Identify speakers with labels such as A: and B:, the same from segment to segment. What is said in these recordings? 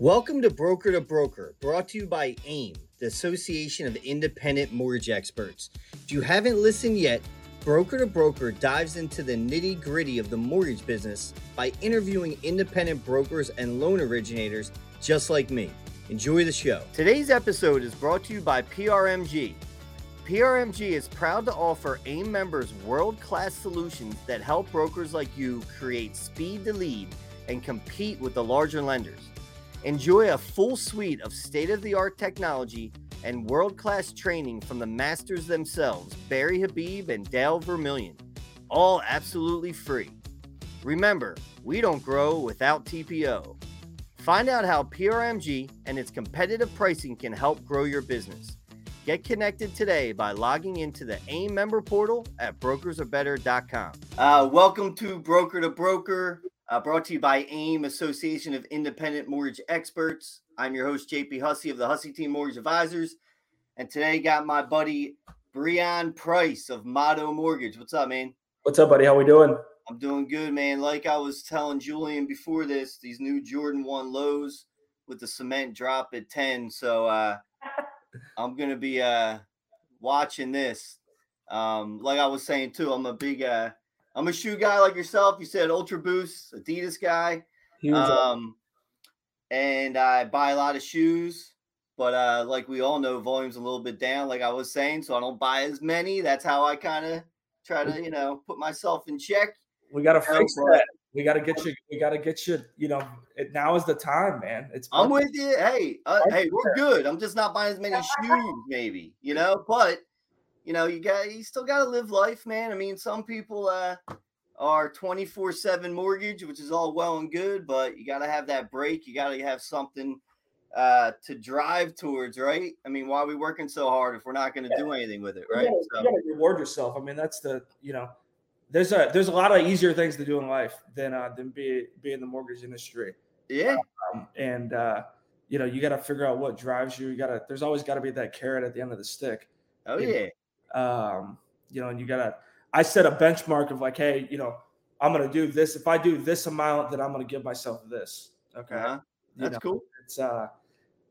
A: Welcome to Broker to Broker, brought to you by AIM, the Association of Independent Mortgage Experts. If you haven't listened yet, Broker to Broker dives into the nitty gritty of the mortgage business by interviewing independent brokers and loan originators just like me. Enjoy the show. Today's episode is brought to you by PRMG. PRMG is proud to offer AIM members world class solutions that help brokers like you create speed to lead and compete with the larger lenders. Enjoy a full suite of state of the art technology and world class training from the masters themselves, Barry Habib and Dale Vermillion, all absolutely free. Remember, we don't grow without TPO. Find out how PRMG and its competitive pricing can help grow your business. Get connected today by logging into the AIM member portal at brokersarebetter.com. Uh, welcome to Broker to Broker, uh, brought to you by AIM, Association of Independent Mortgage Experts. I'm your host, JP Hussey of the Hussey Team Mortgage Advisors. And today got my buddy Brian Price of Motto Mortgage. What's up, man?
B: What's up, buddy? How we doing?
A: I'm doing good, man. Like I was telling Julian before this, these new Jordan 1 lows with the cement drop at 10. So uh I'm gonna be uh watching this. Um, like I was saying too, I'm a big uh I'm a shoe guy like yourself. You said Ultra Boost, Adidas guy.
B: Huge.
A: Um, and I buy a lot of shoes, but uh, like we all know, volume's a little bit down, like I was saying, so I don't buy as many. That's how I kind of try to, you know, put myself in check.
B: we got to
A: know,
B: fix that. We got to get you. We got to get you. You know, it, now is the time, man. It's.
A: I'm with you. Hey, uh, hey, we're good. I'm just not buying as many shoes, maybe, you know, but you know, you got you still gotta live life, man. I mean, some people uh are 24-7 mortgage, which is all well and good, but you gotta have that break. You gotta have something uh to drive towards, right? I mean, why are we working so hard if we're not gonna do anything with it,
B: You
A: right?
B: gotta,
A: So,
B: you gotta reward yourself. I mean, that's the. You know, there's a there's a lot of easier things to do in life than uh than be be in the mortgage industry.
A: yeah,
B: Um, and uh, you know, you got to figure out what drives you. You got to. There's always got to be that carrot at the end of the stick.
A: oh
B: Yeah.
A: yeah,
B: um, you know, and you gotta. I set a benchmark of like, hey, you know, I'm gonna do this. If I do this amount, then I'm gonna give myself this. Okay,
A: uh-huh.
B: You
A: that's
B: know,
A: cool.
B: It's uh,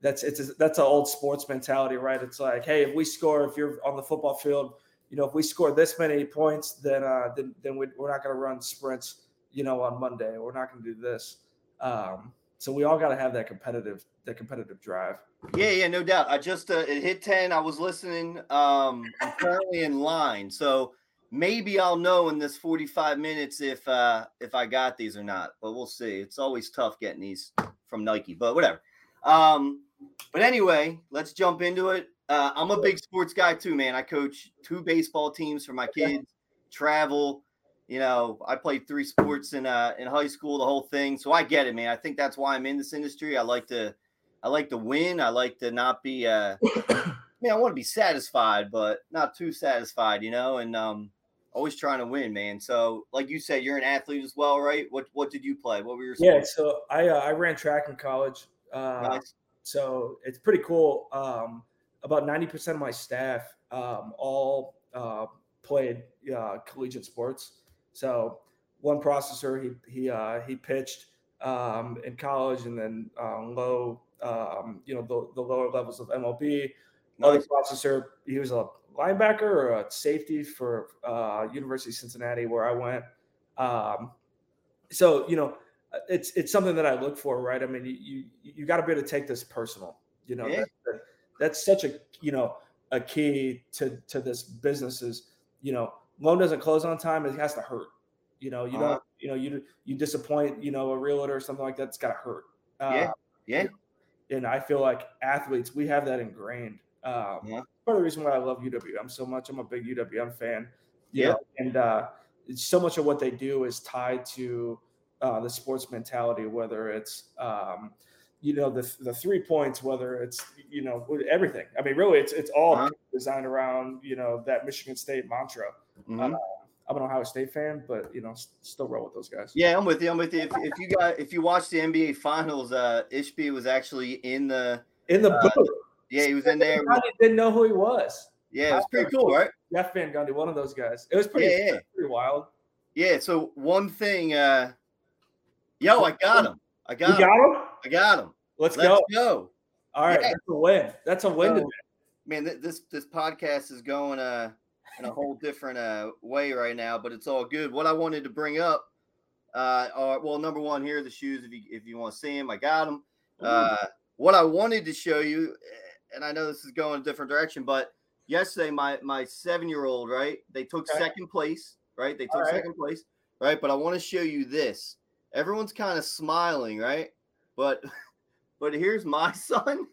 B: that's it's a, that's an old sports mentality, right? It's like, hey, if we score, if you're on the football field, you know, if we score this many points, then uh, then then we, we're not gonna run sprints, you know, on Monday. We're not gonna do this. Um, so we all got to have that competitive that competitive drive.
A: Yeah, yeah, no doubt. I just uh, it hit 10. I was listening. Um I'm currently in line. So maybe I'll know in this 45 minutes if uh if I got these or not. But we'll see. It's always tough getting these from Nike, but whatever. Um but anyway, let's jump into it. Uh, I'm a big sports guy too, man. I coach two baseball teams for my kids, travel. You know, I played three sports in uh in high school, the whole thing. So I get it, man. I think that's why I'm in this industry. I like to I like to win. I like to not be uh I mean, I want to be satisfied, but not too satisfied, you know, and um always trying to win, man. So, like you said, you're an athlete as well, right? What what did you play? What were your
B: Yeah, so I uh, I ran track in college. Uh,
A: Nice.
B: so it's pretty cool. Um, about ninety percent of my staff um, all uh, played uh, collegiate sports. So one processor he he uh, he pitched um, in college, and then um, low um, you know the, the lower levels of MLB. Another
A: Nice.
B: processor he was a linebacker or a safety for uh, University of Cincinnati, where I went. Um, so you know it's it's something that I look for, right? I mean, you you, you got to be able to take this personal. You know,
A: Yeah.
B: that, that's such a you know a key to to this business is you know loan doesn't close on time, it has to hurt. You know, you
A: Uh-huh.
B: don't you know you you disappoint you know a realtor or something like that. It's got to hurt.
A: Yeah.
B: Uh,
A: Yeah.
B: And I feel like athletes we have that ingrained. Um,
A: Yeah.
B: Part of the reason why I love UWM so much. I'm a big UWM fan. you
A: Yeah.
B: know, and uh, so much of what they do is tied to uh, the sports mentality, whether it's um, you know the the three points, whether it's you know everything. I mean, really, it's it's all
A: Uh-huh.
B: designed around you know that Michigan State mantra.
A: Mhm.
B: I'm an Ohio State fan, but you know, still roll with those guys.
A: Yeah, I'm with you. I'm with you. If, if you got if you watch the NBA finals, uh Ishbia was actually in the
B: In the
A: Uh,
B: booth,
A: yeah, he was in there.
B: I didn't know who he was.
A: Yeah, it was pretty cool, right?
B: Jeff Van Gundy, one of those guys. It was pretty,
A: Yeah, yeah.
B: pretty wild.
A: Yeah, so one thing uh yo, I got him. I got him.
B: got him?
A: I got him.
B: Let's,
A: Let's
B: go.
A: go.
B: All right,
A: Yeah.
B: that's a win. That's a win
A: So,
B: today.
A: man, th- this this podcast is going uh in a whole different uh way right now, but it's all good. What I wanted to bring up, uh, are well, number one, here are the shoes. If you if you want to see them, I got them. Uh, what I wanted to show you, eh, and I know this is going a different direction, but yesterday my my seven year old right, they took
B: Okay.
A: second place, right? They took
B: right.
A: second place, right? But I want to show you this. Everyone's kind of smiling, right? But but here's my son.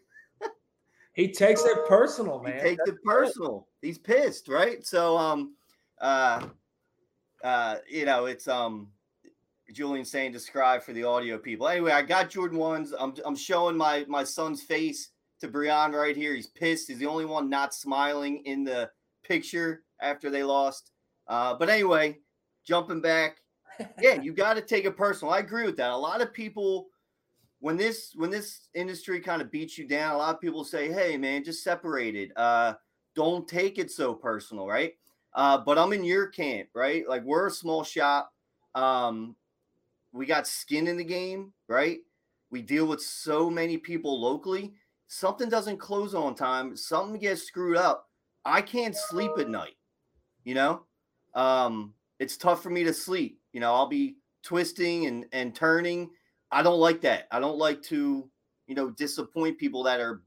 B: He takes it personal, man.
A: He takes
B: That's
A: it personal. He's pissed, right? So um uh uh you know it's um Julian saying describe for the audio people. Anyway, I got Jordan ones. I'm I'm showing my my son's face to Brian right here. He's pissed. He's the only one not smiling in the picture after they lost. Uh, but anyway, jumping back, yeah, you got to take it personal. I agree with that. A lot of people, when this when this industry kind of beats you down, a lot of people say, "Hey, man, just separate it. Uh, don't take it so personal, right?" Uh, but I'm in your camp, right? Like we're a small shop. Um, we got skin in the game, right? We deal with so many people locally. Something doesn't close on time. Something gets screwed up. I can't sleep at night. You know, um, it's tough for me to sleep. You know, I'll be twisting and and turning. I don't like that. I don't like to, you know, disappoint people that are,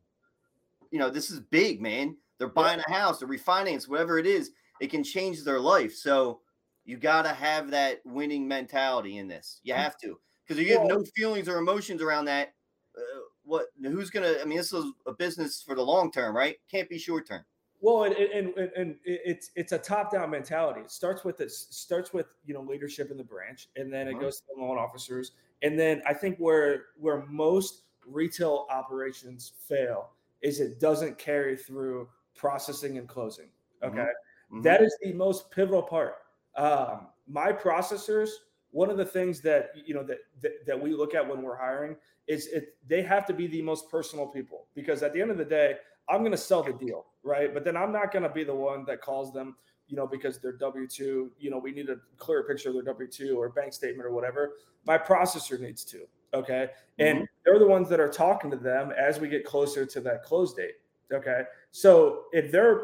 A: you know, this is big, man. They're buying a house, they're refinance, whatever it is. It can change their life. So you got to have that winning mentality in this. You have to, because if you have no feelings or emotions around that, uh, what? Who's gonna? I mean, this is a business for the long term, right? Can't be short term.
B: Well, and, and, and, and it's it's a top down mentality. It starts with this starts with you know leadership in the branch, and then it
A: Mhm.
B: goes to the loan officers, and then I think where where most retail operations fail is it doesn't carry through processing and closing.
A: Mhm.
B: Okay,
A: Mhm.
B: that is the most pivotal part. Um, my processors, one of the things that you know that, that that we look at when we're hiring is it they have to be the most personal people because at the end of the day, I'm going to sell the deal, right? But then I'm not going to be the one that calls them, you know, because they're W two. You know, we need a clear picture of their W two or bank statement or whatever. My processor needs to, okay, and they're the ones that are talking to them as we get closer to that close date. Okay, so if they're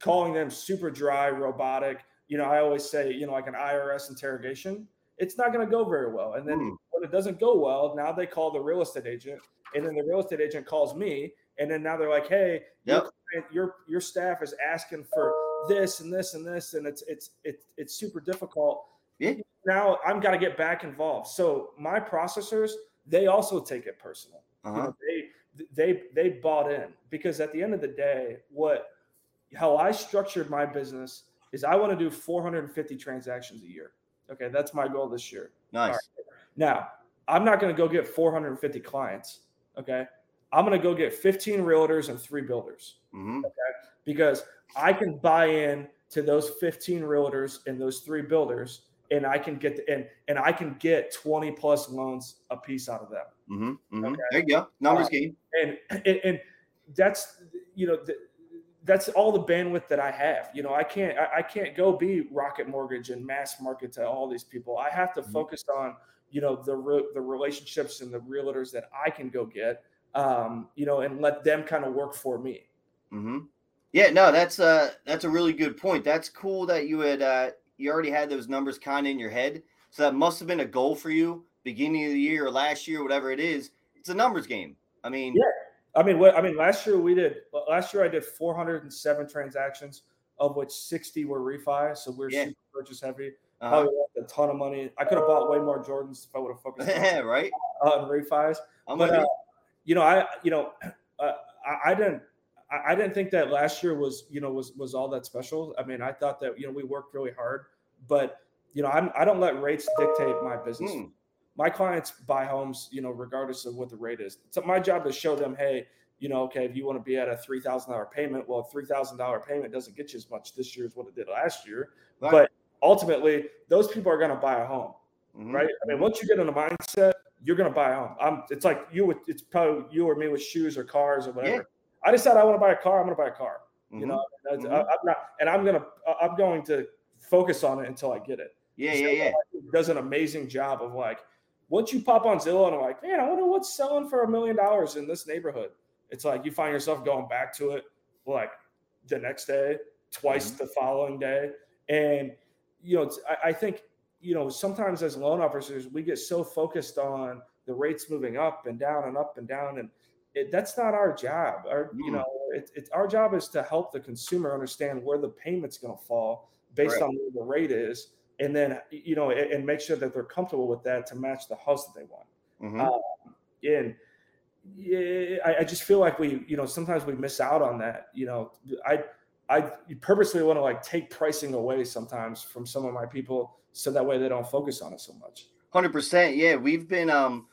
B: calling them super dry, robotic, you know, I always say, you know, like an IRS interrogation, it's not going to go very well. And then
A: Mm.
B: when it doesn't go well, now they call the real estate agent, and then the real estate agent calls me, and then now they're like, hey, your
A: Yep.
B: client- your your staff is asking for this and this and this, and it's it's it's it's super difficult.
A: Yeah.
B: Now I'm got to get back involved. So my processors, they also take it personal
A: Uh-huh.
B: know, they they they bought in. Because at the end of the day what how i structured my business is i want to do 450 transactions a year. Okay that's my goal this year.
A: Nice.
B: now i'm not going to go get 450 clients okay? I'm going to go get 15 realtors and three builders.
A: Hmm
B: because i can buy in to those 15 realtors and those three builders and i can get the, and and i can get 20 plus loans a piece out of them
A: hmm hmm
B: Okay.
A: There you go. Numbers
B: Uh,
A: game.
B: and and, and that's you know th- that's all the bandwidth that I have. You know, I can't I, I can't go be Rocket Mortgage and mass market to all these people. I have to
A: Mhm.
B: focus on you know the re- the relationships and the realtors that I can go get. Um, you know, and let them kind of work for me.
A: hmm Yeah, no, that's uh that's a really good point. That's cool that you had uh you already had those numbers kind of in your head. So that must have been a goal for you beginning of the year or last year, whatever it is. It's a numbers game. I mean,
B: Yeah. I mean, what I mean, last year we did. Last year I did 407 transactions, of which 60 were refi. So we're
A: Yeah.
B: super purchase heavy.
A: uh-huh.
B: Probably lost a ton of money. I could have bought way more Jordans if I would have focused on,
A: right?
B: on refis.
A: I'm
B: but uh,
A: you.
B: you know, I you know, uh, I, I didn't. I I didn't think that last year was, you know, was was all that special. I mean, I thought that you know we worked really hard, but you know, I'm I don't let rates dictate my business.
A: Mm.
B: My clients buy homes, you know, regardless of what the rate is. So my job is show them, hey, you know, okay, if you want to be at a three thousand dollar payment, well, three thousand dollar payment doesn't get you as much this year as what it did last year.
A: Right.
B: But ultimately, those people are going to buy a home
A: Mhm.
B: right? I mean, once you get in a mindset, you're gonna buy a home. I'm. It's like you with. It's probably you or me with shoes or cars or whatever. I decide I want to buy a car. I'm gonna buy a car. You
A: Mhm.
B: know, That's-
A: Mhm.
B: I, am not, and I'm gonna. I'm going to focus on it until I get it.
A: Yeah,
B: So
A: yeah, yeah.
B: Does an amazing job of like, once you pop on Zillow and I'm like, man, I wonder what's selling for a million dollars in this neighborhood. It's like you find yourself going back to it like the next day, twice mm-hmm. the following day. And, you know, I, I think, you know, sometimes as loan officers, we get so focused on the rates moving up and down and up and down. And it, that's not our job. Our, mm. you know, it, it, our job is to help the consumer understand where the payment's going to fall based right. on where the rate is and then you know and, and, make sure that they're comfortable with that to match the house that they want mm-hmm. um, and yeah, I, I, just feel like we you know sometimes we miss out on that you know i i purposely want to like take pricing away sometimes from some of my people so that way they don't focus on it so much
A: 100% yeah we've been um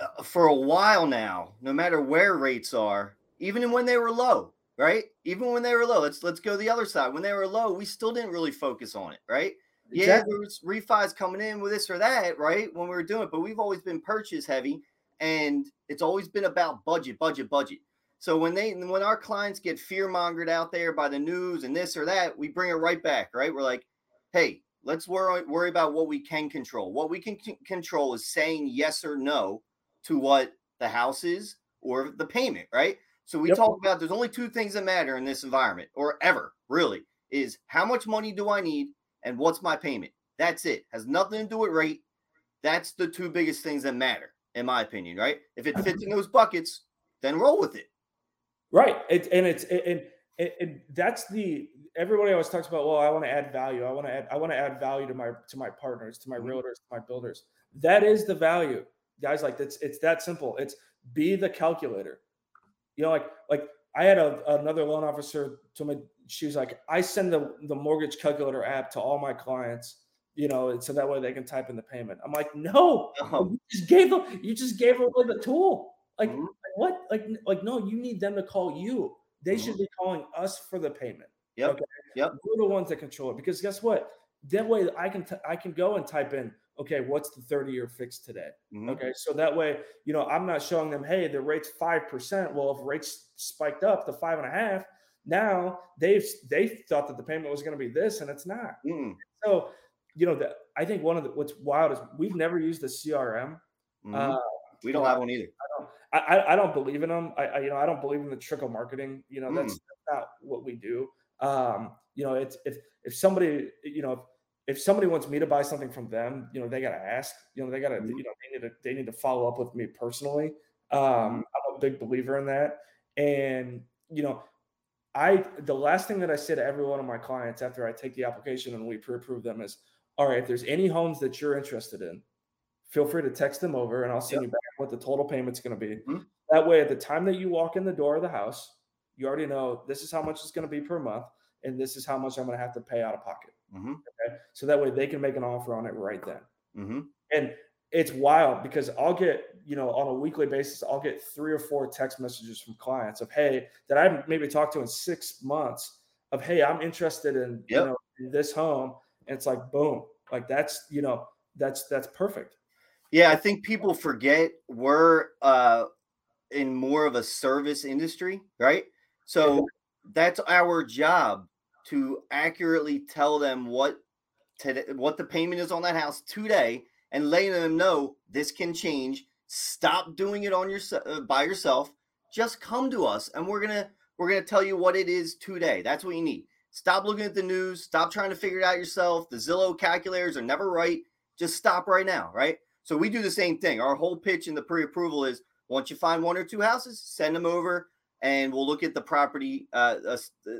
A: Uh, for a while now no matter where rates are even when they were low right? Even when they were low, let's let's go the other side. When they were low, we still didn't really focus on it, right? Exactly. Yeah, there was refis coming in with this or that, right? When we were doing it, but we've always been purchase heavy, and it's always been about budget, budget, budget. So when they when our clients get fear mongered out there by the news and this or that, we bring it right back, right? We're like, hey, let's worry worry about what we can control. What we can c- control is saying yes or no to what the house is or the payment, right? So we yep. talk about there's only two things that matter in this environment, or ever really, is how much money do I need and what's my payment. That's it. Has nothing to do with rate. That's the two biggest things that matter, in my opinion. Right? If it fits in those buckets, then roll with it.
B: Right. It, and it's and, and, and that's the everybody always talks about. Well, I want to add value. I want to add. I want to add value to my to my partners, to my mm-hmm. realtors, to my builders. That is the value, guys. Like it's it's that simple. It's be the calculator you know, like like I had a, another loan officer to me. She was like, I send the the mortgage calculator app to all my clients, you know, so that way they can type in the payment. I'm like, no, you just gave them, you just gave them the tool. Like mm-hmm. what? Like like no, you need them to call you. They mm-hmm. should be calling us for the payment.
A: Yep. Okay. Yep.
B: We're the ones that control it because guess what? That way I can t- I can go and type in okay, what's the 30 year fix today? Mm-hmm. Okay. So that way, you know, I'm not showing them, hey, the rate's 5%. Well, if rates spiked up to five and a half, now they've they thought that the payment was going to be this and it's not. Mm. So, you know, that I think one of the what's wild is we've never used a CRM.
A: Mm-hmm. Uh, we don't have one either.
B: I don't, I, I don't believe in them. I, I, you know I don't believe in the trickle marketing. You know that's, mm. that's not what we do. Um, you know it's if if somebody you know if somebody wants me to buy something from them, you know, they got to ask. You know, they got to, mm-hmm. you know, they need to they need to follow up with me personally. Um, mm-hmm. I'm a big believer in that, and you know, I the last thing that I say to every one of my clients after I take the application and we pre-approve them is, all right, if there's any homes that you're interested in, feel free to text them over, and I'll send yep. you back what the total payment's going to be. Mm-hmm. That way, at the time that you walk in the door of the house, you already know this is how much it's going to be per month, and this is how much I'm going to have to pay out of pocket. Mm-hmm. Okay. So that way they can make an offer on it right then. Mm-hmm. And it's wild because I'll get, you know, on a weekly basis, I'll get three or four text messages from clients of, hey, that I maybe talked to in six months of, hey, I'm interested in, yep. you know, in this home. And it's like, boom, like that's, you know, that's, that's perfect.
A: Yeah. I think people forget we're uh, in more of a service industry, right? So that's our job to accurately tell them what today, what the payment is on that house today and letting them know this can change. Stop doing it on your uh, by yourself. Just come to us and we're going to we're going to tell you what it is today. That's what you need. Stop looking at the news, stop trying to figure it out yourself. The Zillow calculators are never right. Just stop right now, right? So we do the same thing. Our whole pitch in the pre-approval is once you find one or two houses, send them over and we'll look at the property uh, uh,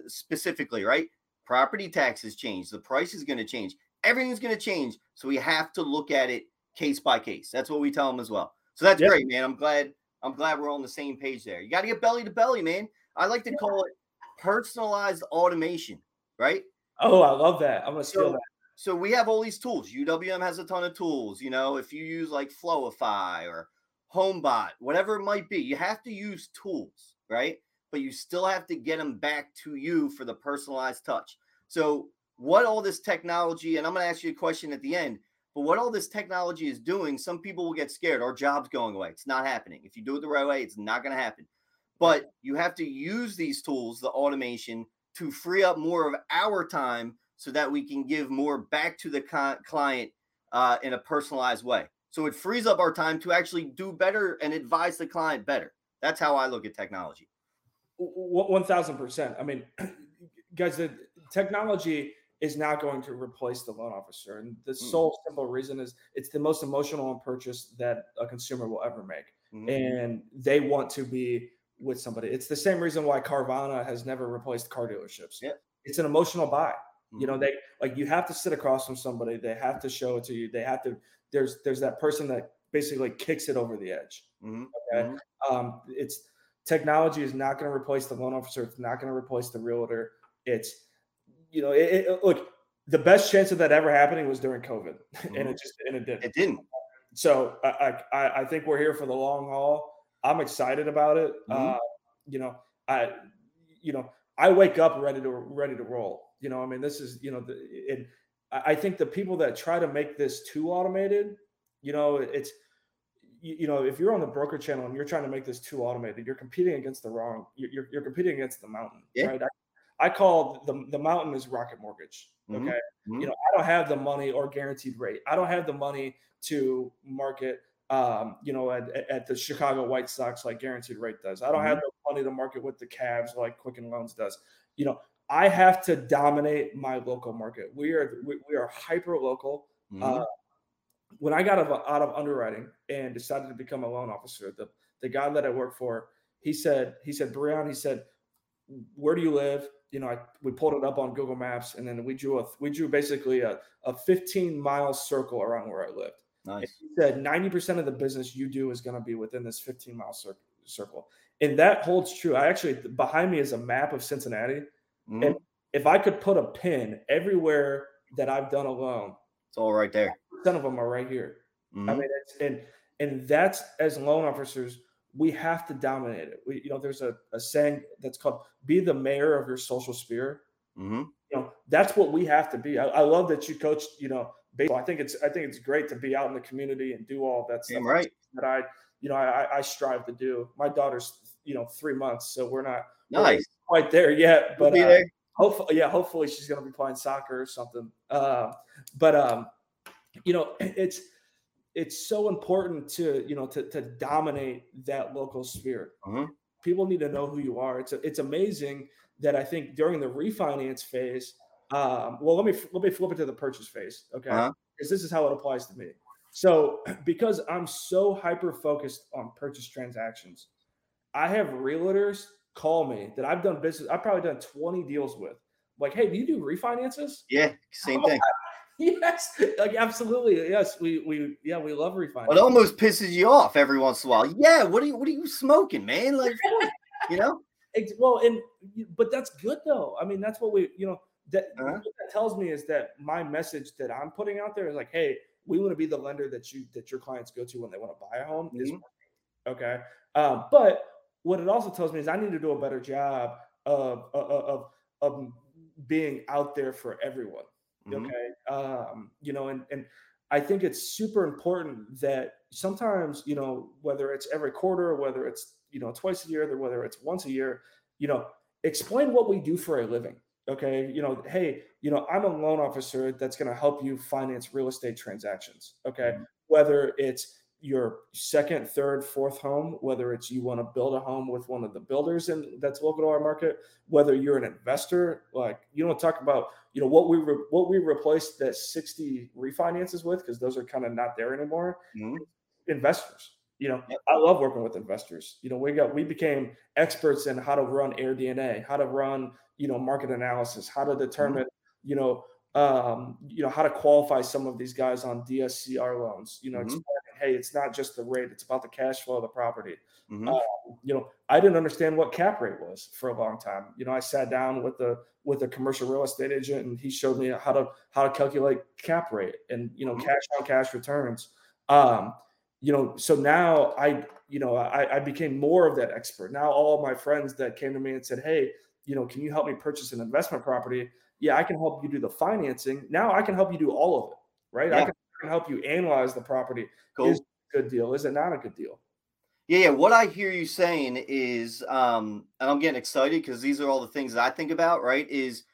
A: specifically, right? Property taxes change, the price is going to change, everything's going to change. So we have to look at it case by case. That's what we tell them as well. So that's yep. great, man. I'm glad. I'm glad we're on the same page there. You got to get belly to belly, man. I like to call it personalized automation, right?
B: Oh, I love that. I'm gonna steal
A: so,
B: that.
A: So we have all these tools. UWM has a ton of tools. You know, if you use like Floify or HomeBot, whatever it might be, you have to use tools right? But you still have to get them back to you for the personalized touch. So, what all this technology, and I'm going to ask you a question at the end, but what all this technology is doing, some people will get scared. Our job's going away. It's not happening. If you do it the right way, it's not going to happen. But you have to use these tools, the automation, to free up more of our time so that we can give more back to the client uh, in a personalized way. So it frees up our time to actually do better and advise the client better. That's how I look at technology.
B: One thousand percent. I mean, guys, the technology is not going to replace the loan officer, and the mm-hmm. sole simple reason is it's the most emotional purchase that a consumer will ever make, mm-hmm. and they want to be with somebody. It's the same reason why Carvana has never replaced car dealerships.
A: Yeah.
B: It's an emotional buy. Mm-hmm. You know, mm-hmm. they like you have to sit across from somebody. They have to show it to you. They have to. There's there's that person that basically kicks it over the edge.
A: Mm-hmm.
B: Okay. Mm-hmm. Um, it's technology is not going to replace the loan officer. It's not going to replace the realtor. It's, you know, it, it, look, the best chance of that ever happening was during COVID, mm-hmm. and it just and it didn't.
A: It didn't.
B: So I, I I think we're here for the long haul. I'm excited about it. Mm-hmm. Uh, you know, I you know I wake up ready to ready to roll. You know, I mean, this is you know, the, it, I think the people that try to make this too automated, you know, it's you, you, know, if you're on the broker channel and you're trying to make this too automated, you're competing against the wrong. You're, you're competing against the mountain,
A: yeah.
B: right? I, I, call the the mountain is Rocket Mortgage. Mm-hmm. Okay, mm-hmm. you know, I don't have the money or guaranteed rate. I don't have the money to market. Um, you know, at, at the Chicago White Sox like guaranteed rate does. I don't mm-hmm. have the money to market with the Cavs like Quicken Loans does. You know, I have to dominate my local market. We are we, we are hyper local. Mm-hmm. Uh, when I got out of, underwriting and decided to become a loan officer, the the guy that I work for, he said, he said, Brian, he said, where do you live? You know, I, we pulled it up on Google Maps and then we drew a we drew basically a, a 15 mile circle around where I lived.
A: Nice.
B: he said 90% of the business you do is going to be within this 15 mile cir- circle. And that holds true. I actually behind me is a map of Cincinnati. Mm-hmm. And if I could put a pin everywhere that I've done a loan,
A: it's all right there.
B: Some of them are right here.
A: Mm-hmm.
B: I mean, and and that's as loan officers, we have to dominate it. We, you know, there's a, a saying that's called "Be the mayor of your social sphere."
A: Mm-hmm.
B: You know, that's what we have to be. I, I, love that you coach. You know, baseball. I think it's I think it's great to be out in the community and do all that stuff.
A: Right.
B: That I, you know, I, I strive to do. My daughter's, you know, three months, so we're not
A: nice
B: we're quite there yet. But we'll uh, hopefully, yeah, hopefully she's going to be playing soccer or something. Uh, but um, you know, it's it's so important to you know to to dominate that local sphere.
A: Mm-hmm.
B: People need to know who you are. It's a, it's amazing that I think during the refinance phase. Um, well, let me let me flip it to the purchase phase, okay? Because
A: uh-huh.
B: this is how it applies to me. So, because I'm so hyper focused on purchase transactions, I have realtors call me that I've done business. I've probably done 20 deals with. Like, hey, do you do refinances?
A: Yeah, same thing.
B: Yes, like absolutely. Yes, we we yeah we love refinance.
A: It almost pisses you off every once in a while. Yeah, what are you what are you smoking, man? Like, you know.
B: Well, and but that's good though. I mean, that's what we you know that uh-huh. what that tells me is that my message that I'm putting out there is like, hey, we want to be the lender that you that your clients go to when they want to buy a home. Mm-hmm. Is okay, um, but what it also tells me is I need to do a better job of of of, of being out there for everyone. Mm-hmm. Okay, um, you know, and and I think it's super important that sometimes you know whether it's every quarter, whether it's you know twice a year, or whether it's once a year, you know, explain what we do for a living. Okay, you know, hey, you know, I'm a loan officer that's going to help you finance real estate transactions. Okay, mm-hmm. whether it's your second, third, fourth home, whether it's you want to build a home with one of the builders and that's local to our market, whether you're an investor, like you don't talk about, you know, what we re- what we replaced that 60 refinances with, because those are kind of not there anymore.
A: Mm-hmm.
B: Investors. You know. I love working with investors. You know, we got we became experts in how to run AirDNA, how to run, you know, market analysis, how to determine, mm-hmm. you know, um, you know, how to qualify some of these guys on DSCR loans, you know, mm-hmm hey, it's not just the rate; it's about the cash flow of the property.
A: Mm-hmm.
B: Um, you know, I didn't understand what cap rate was for a long time. You know, I sat down with the with a commercial real estate agent, and he showed me how to how to calculate cap rate and you know mm-hmm. cash on cash returns. Um, you know, so now I you know I, I became more of that expert. Now all my friends that came to me and said, hey, you know, can you help me purchase an investment property? Yeah, I can help you do the financing. Now I can help you do all of it, right? Yeah. I can can help you analyze the property. Cool. Is a good deal? Is it not a good deal?
A: Yeah, yeah. What I hear you saying is, um, and I'm getting excited because these are all the things that I think about, right? Is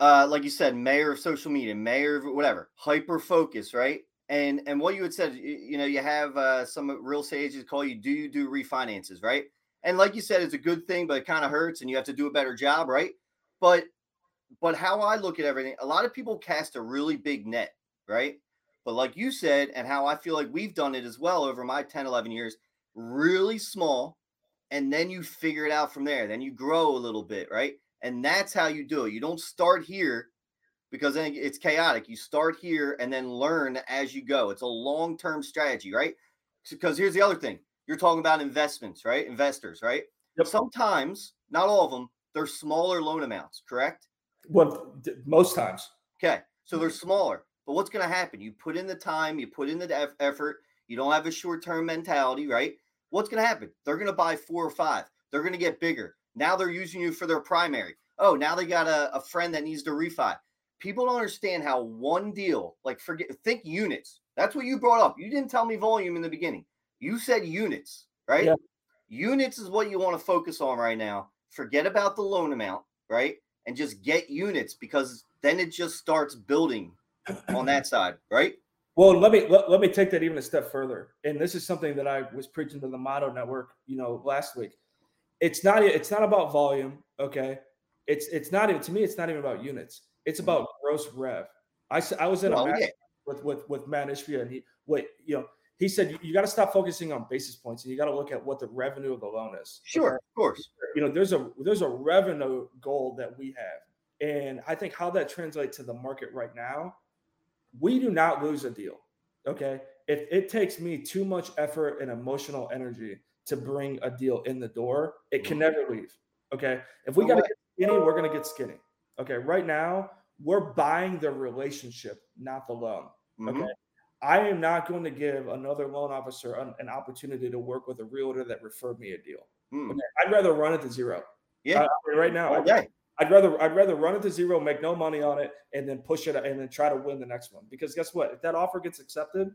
A: uh, like you said, mayor of social media, mayor of whatever, hyper focus, right? and and what you had said, you, you know, you have uh, some real estate agents call you. Do you do refinances, right? And like you said, it's a good thing, but it kind of hurts, and you have to do a better job, right? But but how I look at everything, a lot of people cast a really big net, right? But like you said, and how I feel like we've done it as well over my 10, 11 years, really small, and then you figure it out from there. Then you grow a little bit, right? And that's how you do it. You don't start here because then it's chaotic. You start here and then learn as you go. It's a long term strategy, right? Because here's the other thing you're talking about investments, right? Investors, right? Yep. Sometimes, not all of them, they're smaller loan amounts, correct?
B: Well, most times.
A: Okay. So they're mm-hmm. smaller. But what's going to happen? You put in the time, you put in the effort, you don't have a short term mentality, right? What's going to happen? They're going to buy four or five. They're going to get bigger. Now they're using you for their primary. Oh, now they got a, a friend that needs to refi people don't understand how one deal, like forget, think units. That's what you brought up. You didn't tell me volume in the beginning. You said units, right? Yeah. Units is what you want to focus on right now. Forget about the loan amount, right? And just get units because then it just starts building on that side, right?
B: Well, let me let, let me take that even a step further. And this is something that I was preaching to the Motto Network, you know, last week. It's not it's not about volume, okay? It's it's not even to me. It's not even about units it's about gross rev. I, I was in a match yeah. with with with Mat Ishbia, and he wait, you know, he said you, you got to stop focusing on basis points and you got to look at what the revenue of the loan is.
A: Sure, okay? of course.
B: You know, there's a there's a revenue goal that we have, and I think how that translates to the market right now, we do not lose a deal. Okay, if it takes me too much effort and emotional energy to bring a deal in the door, it can mm-hmm. never leave. Okay, if we got to get skinny, we're gonna get skinny. Okay, right now we're buying the relationship, not the loan. Mm-hmm. Okay. I am not going to give another loan officer an, an, opportunity to work with a realtor that referred me a deal. Mm. Okay? I'd rather run it to zero. Yeah. Uh, right now, okay. I'd, rather I'd rather run it to zero, make no money on it, and then push it and then try to win the next one. Because guess what? If that offer gets accepted,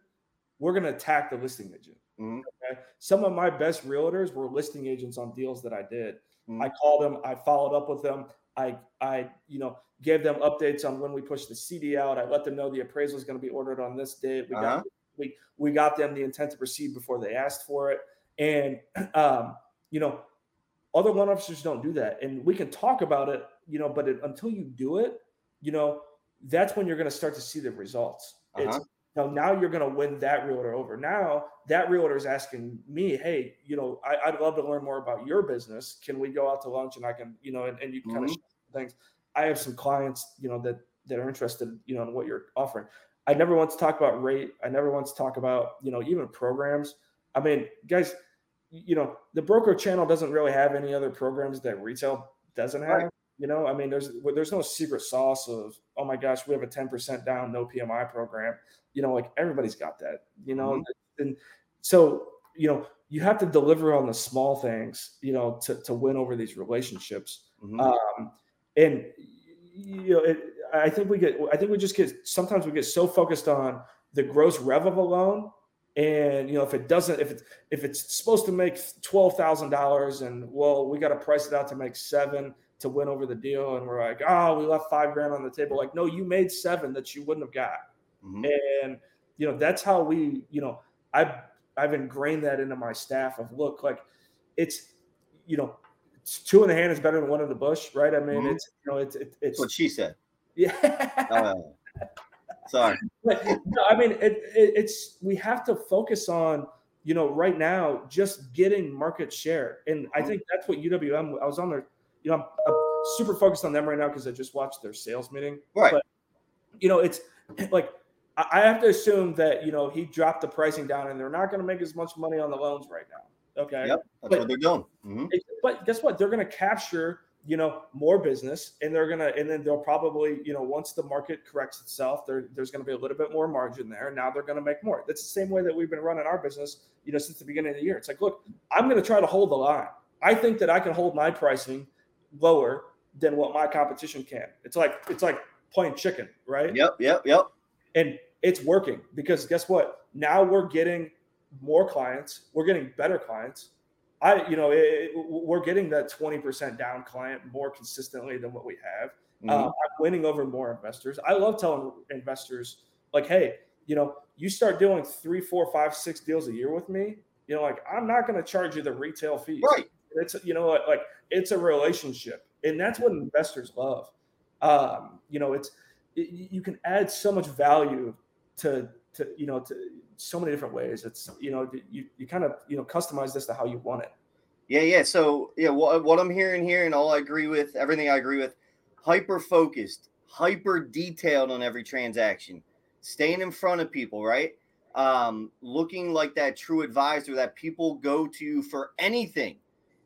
B: we're going to attack the listing agent. Mm-hmm. Okay. Some of my best realtors were listing agents on deals that I did. Mm-hmm. I called them, I followed up with them. I I you know gave them updates on when we pushed the CD out. I let them know the appraisal is going to be ordered on this date. We uh-huh. got we we got them the intent to proceed before they asked for it, and um, you know other loan officers don't do that, and we can talk about it, you know, but it, until you do it, you know, that's when you're going to start to see the results. Uh-huh. It's now, now you're going to win that realtor over. Now that realtor is asking me, hey, you know, I, would love to learn more about your business. Can we go out to lunch and I can, you know, and, and you can mm-hmm. kind of things. I have some clients, you know, that that are interested, you know, in what you're offering. I never want to talk about rate. I never want to talk about, you know, even programs. I mean, guys, you know, the broker channel doesn't really have any other programs that retail doesn't have. Right. You know, I mean, there's there's no secret sauce of oh my gosh, we have a 10% down, no PMI program. You know, like everybody's got that. You know, mm-hmm. and so you know you have to deliver on the small things. You know, to to win over these relationships. Mm-hmm. Um, and you know, it, I think we get, I think we just get, sometimes we get so focused on the gross rev of a loan. And you know, if it doesn't, if it's if it's supposed to make twelve thousand dollars, and well, we got to price it out to make seven to win over the deal, and we're like, oh, we left five grand on the table. Like, no, you made seven that you wouldn't have got, mm-hmm. and you know, that's how we, you know, I've I've ingrained that into my staff of look, like it's, you know, two in the hand is better than one in the bush, right? I mean, mm-hmm. it's you know, it's it, it's
A: what she said.
B: Yeah. uh,
A: sorry.
B: But, no, I mean, it, it, it's we have to focus on you know right now just getting market share, and I mm-hmm. think that's what UWM. I was on their, you know, I'm, I'm super focused on them right now because I just watched their sales meeting.
A: Right.
B: But you know, it's like I have to assume that you know he dropped the pricing down, and they're not going to make as much money on the loans right now. Okay.
A: Yep. That's but, what they're doing. Mm-hmm.
B: But guess what? They're going to capture, you know, more business and they're going to, and then they'll probably, you know, once the market corrects itself, there, there's going to be a little bit more margin there. Now they're going to make more. That's the same way that we've been running our business, you know, since the beginning of the year. It's like, look, I'm going to try to hold the line. I think that I can hold my pricing lower than what my competition can. It's like, it's like playing chicken, right?
A: Yep. Yep. Yep.
B: And it's working because guess what? Now we're getting more clients. We're getting better clients. I, you know, it, we're getting that 20% down client more consistently than what we have. Mm-hmm. Uh, I'm winning over more investors. I love telling investors, like, hey, you know, you start doing three, four, five, six deals a year with me, you know, like I'm not going to charge you the retail fees.
A: Right.
B: It's you know like it's a relationship, and that's what investors love. Um, you know, it's it, you can add so much value to to you know to so many different ways. It's you know you you kind of you know customize this to how you want it.
A: Yeah, yeah. So yeah, what, what I'm hearing here, and all I agree with, everything I agree with, hyper focused, hyper detailed on every transaction, staying in front of people, right? Um, looking like that true advisor that people go to for anything,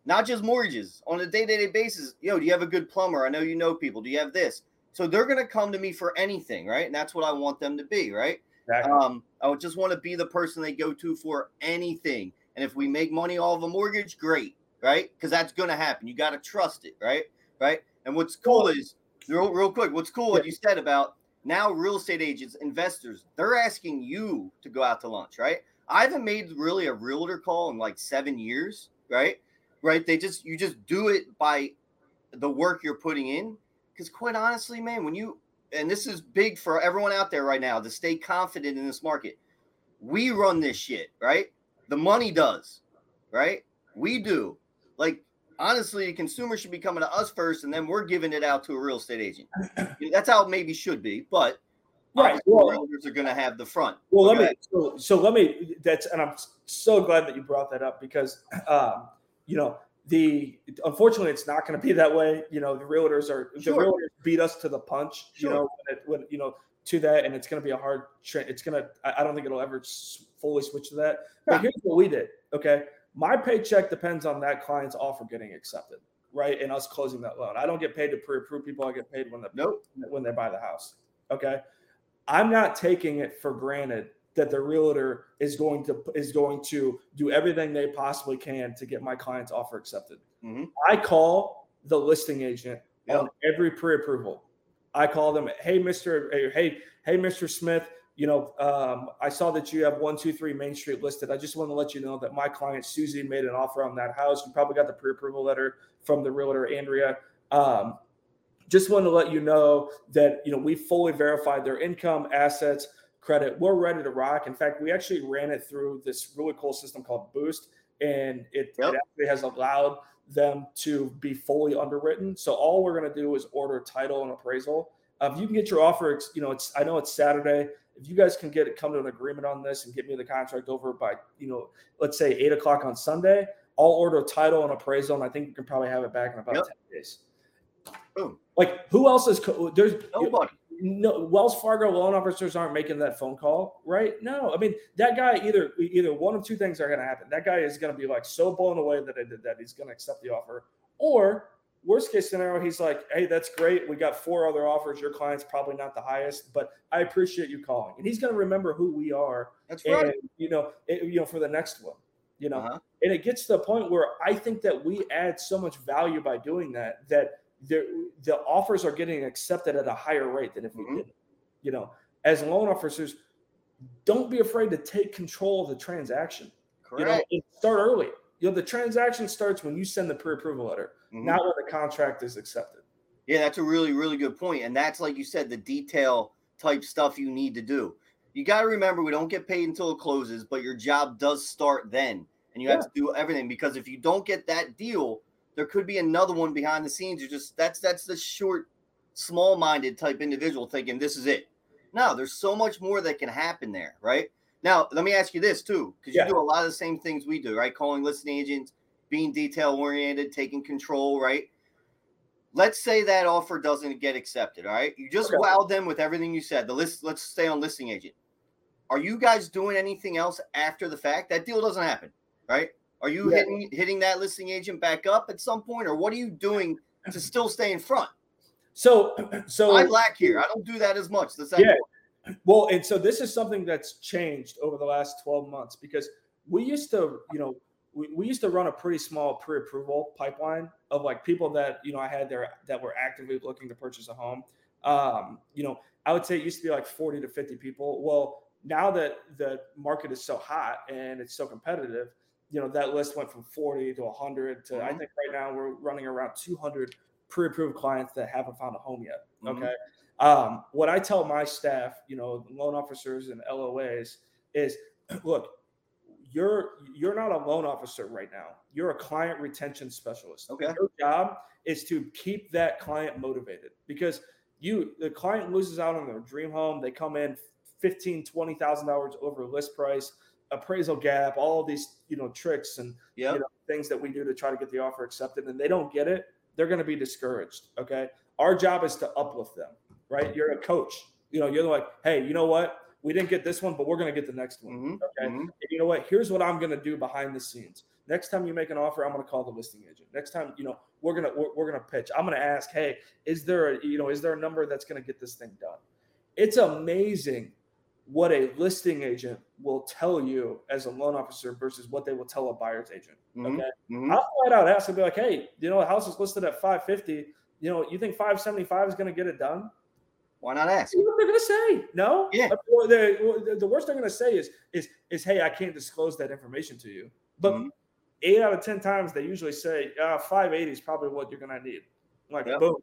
A: not just mortgages on a day-to-day basis. Yo, do you have a good plumber? I know you know people. Do you have this? So they're gonna come to me for anything, right? And that's what I want them to be, right? Exactly. Um, I would just want to be the person they go to for anything. And if we make money off a mortgage, great, right? Because that's gonna happen. You got to trust it, right? Right. And what's cool is real, real quick. What's cool? What you said about now real estate agents, investors, they're asking you to go out to lunch, right? I haven't made really a realtor call in like seven years, right? Right? They just you just do it by the work you're putting in. Because quite honestly, man, when you and this is big for everyone out there right now to stay confident in this market. We run this shit, right? The money does, right? We do. Like honestly, a consumer should be coming to us first, and then we're giving it out to a real estate agent. That's how it maybe should be, but right, well, realtors are going to have the front.
B: Well, let me. So, so, let me. That's and I'm so glad that you brought that up because, um, you know, the unfortunately it's not going to be that way. You know, the realtors are sure. the realtors beat us to the punch. Sure. You know, when, it, when, you know to that, and it's going to be a hard. Tra- it's going to. I don't think it'll ever fully switch to that. But here's what we did. Okay, my paycheck depends on that client's offer getting accepted, right? And us closing that loan. I don't get paid to pre-approve people. I get paid when they
A: nope.
B: when they buy the house. Okay, I'm not taking it for granted that the realtor is going to is going to do everything they possibly can to get my client's offer accepted. Mm-hmm. I call the listing agent yep. on every pre-approval. I call them, hey, Mr. Hey, hey, Mr. Smith, you know, um, I saw that you have one, two, three Main Street listed. I just want to let you know that my client Susie made an offer on that house. You probably got the pre-approval letter from the realtor Andrea. Um, just want to let you know that you know we fully verified their income, assets, credit. We're ready to rock. In fact, we actually ran it through this really cool system called Boost, and it, yep. it actually has allowed them to be fully underwritten. So all we're going to do is order title and appraisal. Uh, if you can get your offer, you know, it's I know it's Saturday if you guys can get it come to an agreement on this and get me the contract over by you know let's say eight o'clock on sunday i'll order title and appraisal and i think you can probably have it back in about yep. 10 days Boom. like who else is there's
A: nobody
B: no wells fargo loan officers aren't making that phone call right no i mean that guy either either one of two things are going to happen that guy is going to be like so blown away that i did that he's going to accept the offer or Worst case scenario, he's like, "Hey, that's great. We got four other offers. Your client's probably not the highest, but I appreciate you calling." And he's going to remember who we are.
A: That's right.
B: And, you know, it, you know, for the next one, you know, uh-huh. and it gets to the point where I think that we add so much value by doing that that the the offers are getting accepted at a higher rate than if we mm-hmm. didn't. You know, as loan officers, don't be afraid to take control of the transaction.
A: Correct.
B: You know, start early. You know, the transaction starts when you send the pre-approval letter mm-hmm. not when the contract is accepted.
A: Yeah, that's a really, really good point. And that's like you said, the detail type stuff you need to do. You got to remember we don't get paid until it closes, but your job does start then. And you yeah. have to do everything because if you don't get that deal, there could be another one behind the scenes. You just that's that's the short, small-minded type individual thinking this is it. No, there's so much more that can happen there, right? Now, let me ask you this too, because yeah. you do a lot of the same things we do, right? Calling listing agents, being detail oriented, taking control, right? Let's say that offer doesn't get accepted. All right. You just okay. wowed them with everything you said. The list, let's stay on listing agent. Are you guys doing anything else after the fact? That deal doesn't happen, right? Are you yeah. hitting hitting that listing agent back up at some point, or what are you doing to still stay in front?
B: So, so
A: I lack here. I don't do that as much. That's yeah.
B: Well, and so this is something that's changed over the last 12 months because we used to, you know, we, we used to run a pretty small pre-approval pipeline of like people that you know I had there that were actively looking to purchase a home. Um, you know, I would say it used to be like 40 to 50 people. Well, now that the market is so hot and it's so competitive, you know, that list went from 40 to 100 to mm-hmm. I think right now we're running around 200 pre-approved clients that haven't found a home yet.
A: Mhm.
B: Okay. Um, what I tell my staff, you know, loan officers and LOAs is look, you're you're not a loan officer right now. You're a client retention specialist.
A: Okay.
B: Your job is to keep that client motivated because you the client loses out on their dream home. They come in 15, 20,000 dollars over list price, appraisal gap, all these, you know, tricks and
A: Yep.
B: you know, things that we do to try to get the offer accepted and they don't get it, they're going to be discouraged. Okay. Our job is to uplift them, right? You're a coach. You know, you're like, hey, you know what? We didn't get this one, but we're going to get the next one.
A: Mhm,
B: Okay.
A: mhm.
B: And you know what? Here's what I'm going to do behind the scenes. Next time you make an offer, I'm going to call the listing agent. Next time, you know, we're going to we're, we're going to pitch. I'm going to ask, "Hey, is there a, you know, is there a number that's going to get this thing done?" It's amazing what a listing agent will tell you as a loan officer versus what they will tell a buyer's agent.
A: Mhm,
B: Okay?
A: mhm.
B: I'll flat out ask and be like, "Hey, you know, the house is listed at 550. You know, you think 575 is going to get it done?"
A: Why not ask?
B: See what they're going to say. No.
A: Yeah.
B: Or they- or the, the worst they're going to say is is is hey, I can't disclose that information to you. But
A: Mhm.
B: eight out of ten times they usually say uh, 580 is probably what you're going to need. I'm like
A: Yep.
B: boom.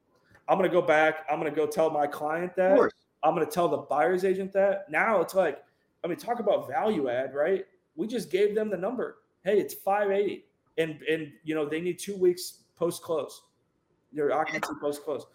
B: I'm going to go back. I'm going to go tell my client
A: Of
B: that. I'm going to tell the buyer's agent that. Now it's like, I mean, talk about value add, right? We just gave them the number. Hey, it's 580, and and you know they need two weeks post close. Your occupancy post close.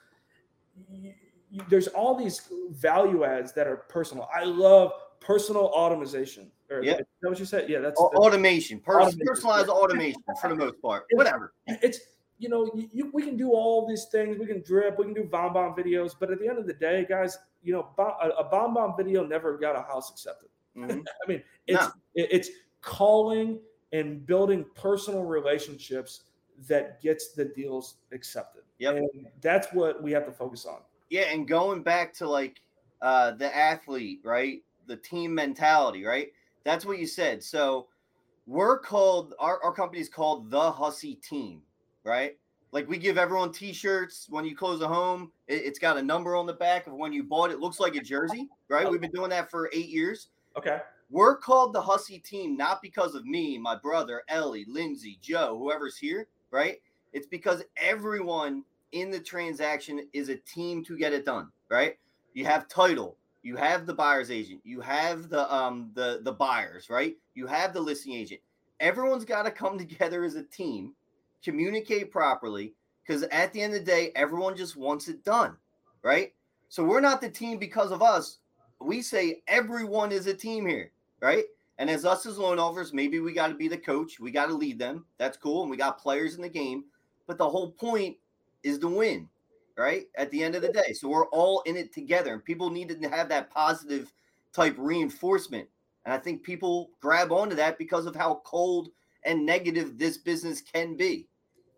B: There's all these value adds that are personal. I love personal automation. Or,
A: Yeah.
B: Is that what you said? Yeah, that's, that's
A: Automation. personalized automation for the most part. Whatever.
B: it's you know you, you, we can do all these things we can drip we can do BombBomb videos but at the end of the day guys you know a, a BombBomb video never got a house accepted
A: Mhm.
B: i mean it's
A: No.
B: it- it's calling and building personal relationships that gets the deals accepted
A: Yep.
B: and that's what we have to focus on
A: Yeah, and going back to like uh the athlete, right? The team mentality, right? That's what you said. So we're called our, our company's called the Hussy Team, right? Like we give everyone t-shirts when you close a home. It, it's got a number on the back of when you bought it. Looks like a jersey, right? We've been doing that for eight years.
B: okay
A: We're called the Hussy Team not because of me, my brother, Ellie, Lindsay, Joe, whoever's here, right? It's because everyone in the transaction is a team to get it done, right? You have title, you have the buyer's agent, you have the um the the buyers, right? You have the listing agent. Everyone's got to come together as a team, communicate properly, because at the end of the day, everyone just wants it done, right? So we're not the team because of us. We say everyone is a team here, right? And as us as loan offers, maybe we got to be the coach. We got to lead them. That's cool. And we got players in the game. But the whole point is to win, right? At the end of the day. So we're all in it together. And people need to have that positive type reinforcement. And I think people grab onto that because of how cold and negative this business can be.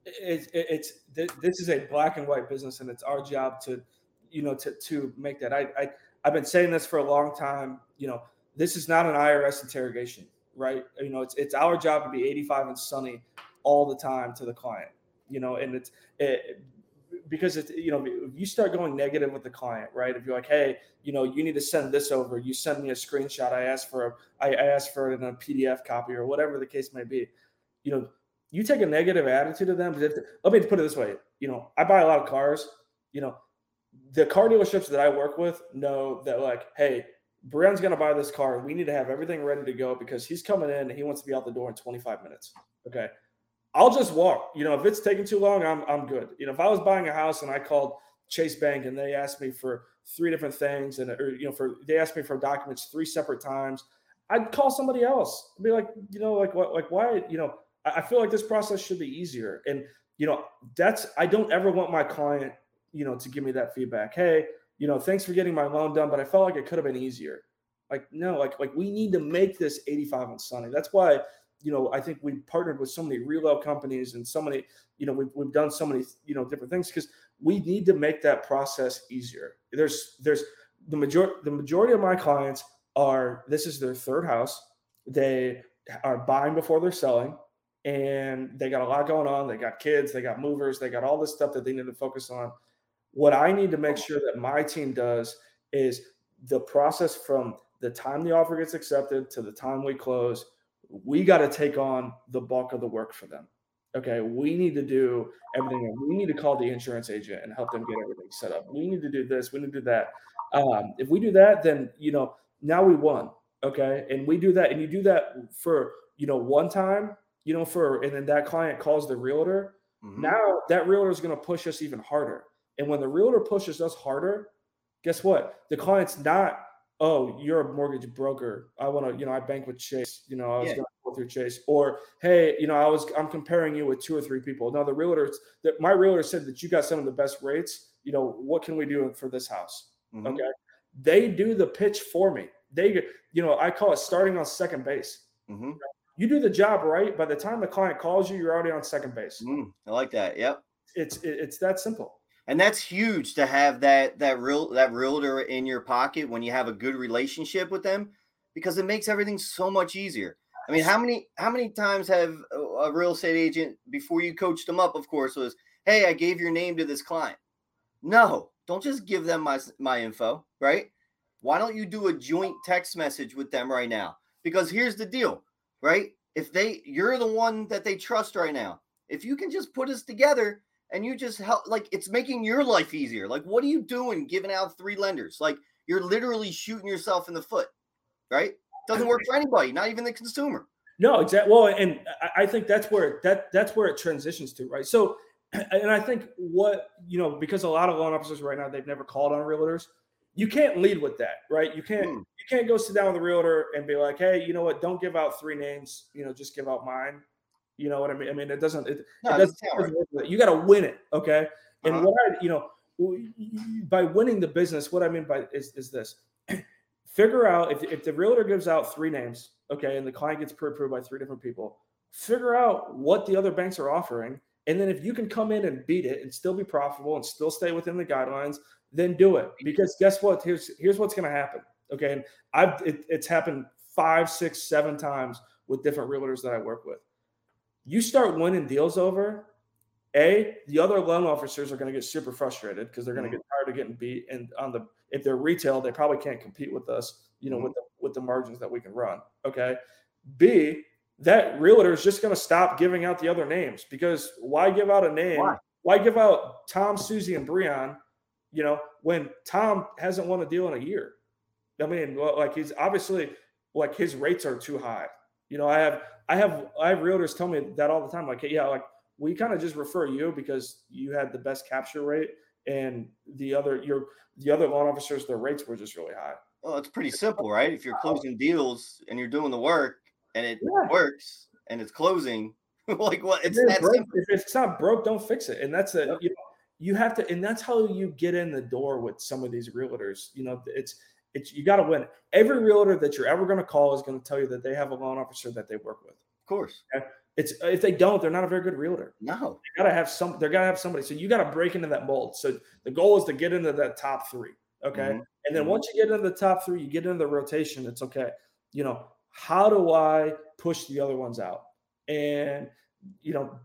B: it's it's this is a black and white business and it's our job to you know to to make that I, I i've been saying this for a long time you know this is not an irs interrogation right you know it's it's our job to be 85 and sunny all the time to the client you know and it's it, because it's you know you start going negative with the client right if you're like hey you know you need to send this over you send me a screenshot i asked for a i asked for it in a pdf copy or whatever the case may be you know you take a negative attitude to them. If, let me put it this way: you know, I buy a lot of cars. You know, the car dealerships that I work with know that, like, hey, Brian's going to buy this car. We need to have everything ready to go because he's coming in and he wants to be out the door in 25 minutes. Okay, I'll just walk. You know, if it's taking too long, I'm I'm good. You know, if I was buying a house and I called Chase Bank and they asked me for three different things and or you know for they asked me for documents three separate times, I'd call somebody else. I'd be like, you know, like what, like why, you know I I feel like this process should be easier. And you know, that's I don't ever want my client, you know, to give me that feedback. Hey, you know, thanks for getting my loan done, but I felt like it could have been easier. Like, no, like like we need to make this 85 on sunny. That's why, you know, I think we've partnered with so many reload companies and so many, you know, we've we've done so many, you know, different things because we need to make that process easier. There's there's the majority the majority of my clients are this is their third house. They are buying before they're selling and they got a lot going on. They got kids, they got movers, they got all this stuff that they need to focus on. What I need to make sure that my team does is the process from the time the offer gets accepted to the time we close. We got to take on the bulk of the work for them. Okay, we need to do everything. We need to call the insurance agent and help them get everything set up. We need to do this. We need to do that. Um, if we do that, then you know now we won. Okay, and we do that, and you do that for you know one time, you know for, and then that client calls the realtor. Mm-hmm. Now that realtor is going to push us even harder. And when the realtor pushes us harder, guess what? The client's not oh, you're a mortgage broker. I want to, you know, I bank with Chase. You know, I was yeah. going to go through Chase. Or hey, you know, I was I'm comparing you with two or three people. Now the realtors that my realtor said that you got some of the best rates. You know, what can we do for this house? Mm-hmm. Okay. They do the pitch for me. They, you know, I call it starting on second base. Mm-hmm. You do the job right. By the time the client calls you, you're already on second base.
A: Mm, I like that. Yep.
B: It's it's that simple
A: and that's huge to have that that real that realtor in your pocket when you have a good relationship with them because it makes everything so much easier. I mean how many how many times have a real estate agent before you coached them up of course was hey i gave your name to this client. No don't just give them my my info right? Why don't you do a joint text message with them right now? Because here's the deal right? If they you're the one that they trust right now. If you can just put us together and you just help like it's making your life easier. Like, what are you doing giving out three lenders? Like, you're literally shooting yourself in the foot, right? Doesn't work for anybody, not even the consumer.
B: No, exactly. Well, and I think that's where that that's where it transitions to, right? So, and I think what you know, because a lot of loan officers right now they've never called on realtors. You can't lead with that, right? You can't mm. you can't go sit down with a realtor and be like, hey, you know what? Don't give out three names. You know, just give out mine. You know what I mean? I mean, it doesn't. It, no, it doesn't, right. You got to win it, okay? And uh-huh. what I, you know, by winning the business, what I mean by is is this: figure out if if the realtor gives out three names, okay, and the client gets pre-approved by three different people, figure out what the other banks are offering, and then if you can come in and beat it and still be profitable and still stay within the guidelines, then do it. Because guess what? Here's here's what's going to happen. Okay, and I've it, it's happened five, six, seven times with different realtors that I work with you start winning deals over, a the other loan officers are going to get super frustrated because they're going to mm-hmm. get tired of getting beat. And on the if they're retail, they probably can't compete with us, you know, mm-hmm. with the with the margins that we can run. Okay. B that realtor is just going to stop giving out the other names because why give out a name? Why? why give out Tom, Susie, and Breon? You know, when Tom hasn't won a deal in a year. I mean, like he's obviously like his rates are too high. You know, I have I have I have realtors tell me that all the time. Like, yeah, like we kind of just refer you because you had the best capture rate, and the other your the other loan officers, their rates were just really high.
A: Well, it's pretty simple, right? If you're closing deals and you're doing the work and it yeah. works and it's closing, like what? It's that
B: broke, If it's not broke, don't fix it. And that's a yep. you know you have to, and that's how you get in the door with some of these realtors. You know, it's it's you got to win. Every realtor that you're ever going to call is going to tell you that they have a loan officer that they work with.
A: Of course.
B: Okay? It's if they don't, they're not a very good realtor.
A: No,
B: they gotta have some. They're gotta have somebody. So you gotta break into that mold. So the goal is to get into that top three. Okay, mm-hmm. and then mm-hmm. once you get into the top three, you get into the rotation. It's okay. You know how do I push the other ones out? And you know,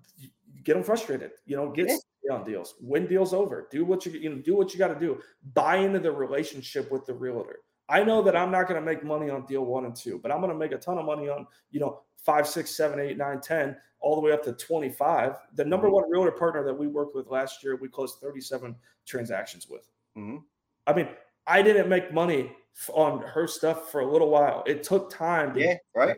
B: get them frustrated. You know, get yeah. On deals, win deals over. Do what you you know, do what you got to do. Buy into the relationship with the realtor. I know that I'm not going to make money on deal one and two, but I'm going to make a ton of money on, you know, five, six, seven, eight, nine, 10, all the way up to 25. The number mm-hmm. one realtor partner that we worked with last year, we closed 37 transactions with. Mm-hmm. I mean, I didn't make money on her stuff for a little while. It took time.
A: yeah, right.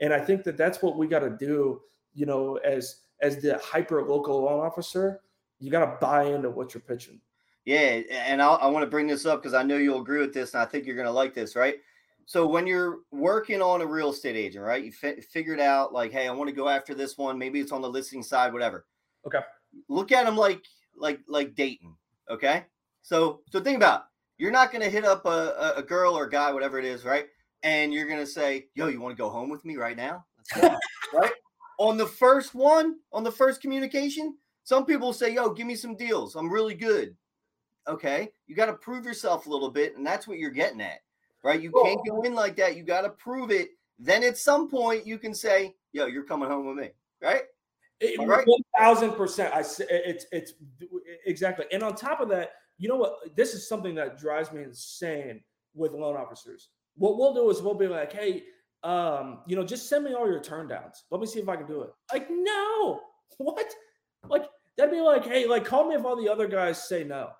B: And I think that that's what we got to do, you know, as as the hyper local loan officer, you got to buy into what you're pitching.
A: Yeah, and I'll, i want to bring this up because I know you'll agree with this, and I think you're going to like this, right? So when you're working on a real estate agent, right? You fi- figured out like, hey, I want to go after this one. Maybe it's on the listing side, whatever.
B: Okay.
A: Look at them like like like dating. Okay. So so think about it. you're not going to hit up a, a girl or a guy, whatever it is, right? And you're going to say, yo, you want to go home with me right now? right? On the first one, on the first communication, some people say, yo, give me some deals. I'm really good. Okay. You got to prove yourself a little bit. And that's what you're getting at, right? You can't go in like that. You got to prove it. Then at some point, you can say, yo, you're coming home with me, right?
B: Right. One thousand percent. I say it's it's exactly. And on top of that, you know what? This is something that drives me insane with loan officers. What we'll do is we'll be like, hey, um, you know, just send me all your turn downs. Let me see if I can do it. Like, no, what? Like that'd be like, hey, like call me if all the other guys say no.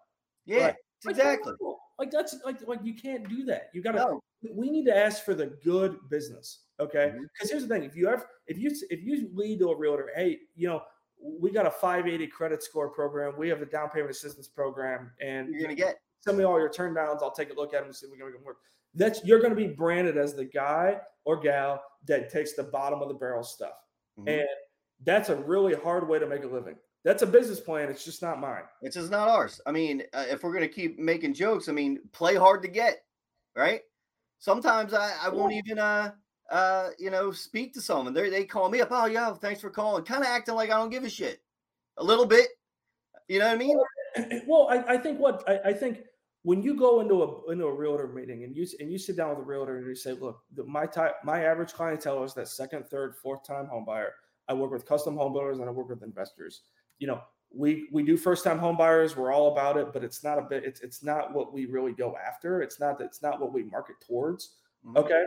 A: Yeah,
B: Like,
A: exactly.
B: Like that's like like you can't do that. You gotta
A: No.
B: we need to ask for the good business. Okay. Because here's the thing: if you ever, if you, if you lead to a realtor, hey, you know, we got a 580 credit score program, we have a down payment assistance program, and
A: You're gonna get
B: send me all your turn downs. I'll take a look at them and see if we can make them work. That's you're going to be branded as the guy or gal that takes the bottom of the barrel stuff,
A: Mhm.
B: and that's a really hard way to make a living. That's a business plan. It's just not mine.
A: It's just not ours. I mean, uh, if we're gonna keep making jokes, I mean, play hard to get, right? Sometimes I, I won't even uh uh you know speak to someone. They they call me up. Oh yeah, thanks for calling. Kind of acting like I don't give a shit. A little bit. You know what I mean?
B: well, I, I think what I, I think when you go into a into a realtor meeting and you and you sit down with a realtor and you say, look, the, my type my average clientele is that second, third, fourth time home buyer. I work with custom home builders and I work with investors. You know, we we do first time home buyers. We're all about it, but it's not a bit. It's it's not what we really go after. It's not it's not what we market towards.
A: Mhm.
B: Okay.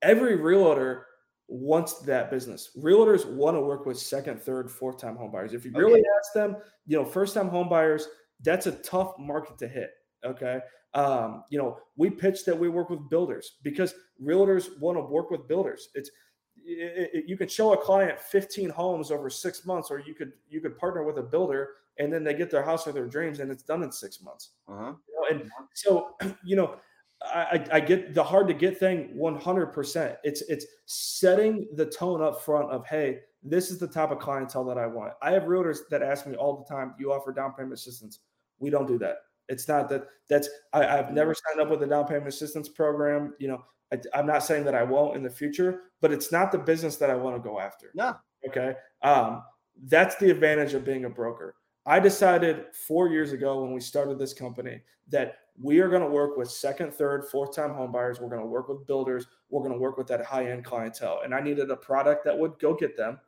B: Every realtor wants that business. Realtors want to work with second, third, fourth time home buyers. If you
A: Okay.
B: really ask them, you know, first time home buyers, that's a tough market to hit. Okay. Um, you know, we pitch that we work with builders because realtors want to work with builders. It's it, it- you could show a client 15 homes over six months, or you could you could partner with a builder and then they get their house of their dreams and it's done in six months.
A: Uh-huh.
B: You know, and so, you know, I, I I get the hard to get thing 100%. It's it's setting the tone up front of, hey, this is the type of clientele that I want. I have realtors that ask me all the time, you offer down payment assistance? We don't do that. It's not that that's I, I've never signed up with a down payment assistance program. You know, I, I'm not saying that I won't in the future, but it's not the business that I want to go after.
A: No.
B: Okay. Um, that's the advantage of being a broker. I decided four years ago when we started this company that we are going to work with second, third, fourth time home buyers. We're going to work with builders. We're going to work with that high end clientele. And I needed a product that would go get them.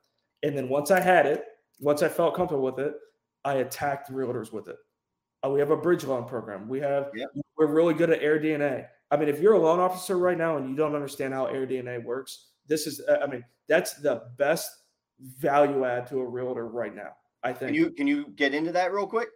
B: And then once I had it, once I felt comfortable with it, I attacked realtors with it. Uh, we have a bridge loan program. We have,
A: Yep.
B: we're really good at AirDNA. I mean, if you're a loan officer right now and you don't understand how AirDNA works, this is, uh, I mean, that's the best value add to a realtor right now. I think.
A: Can you can you get into that real quick?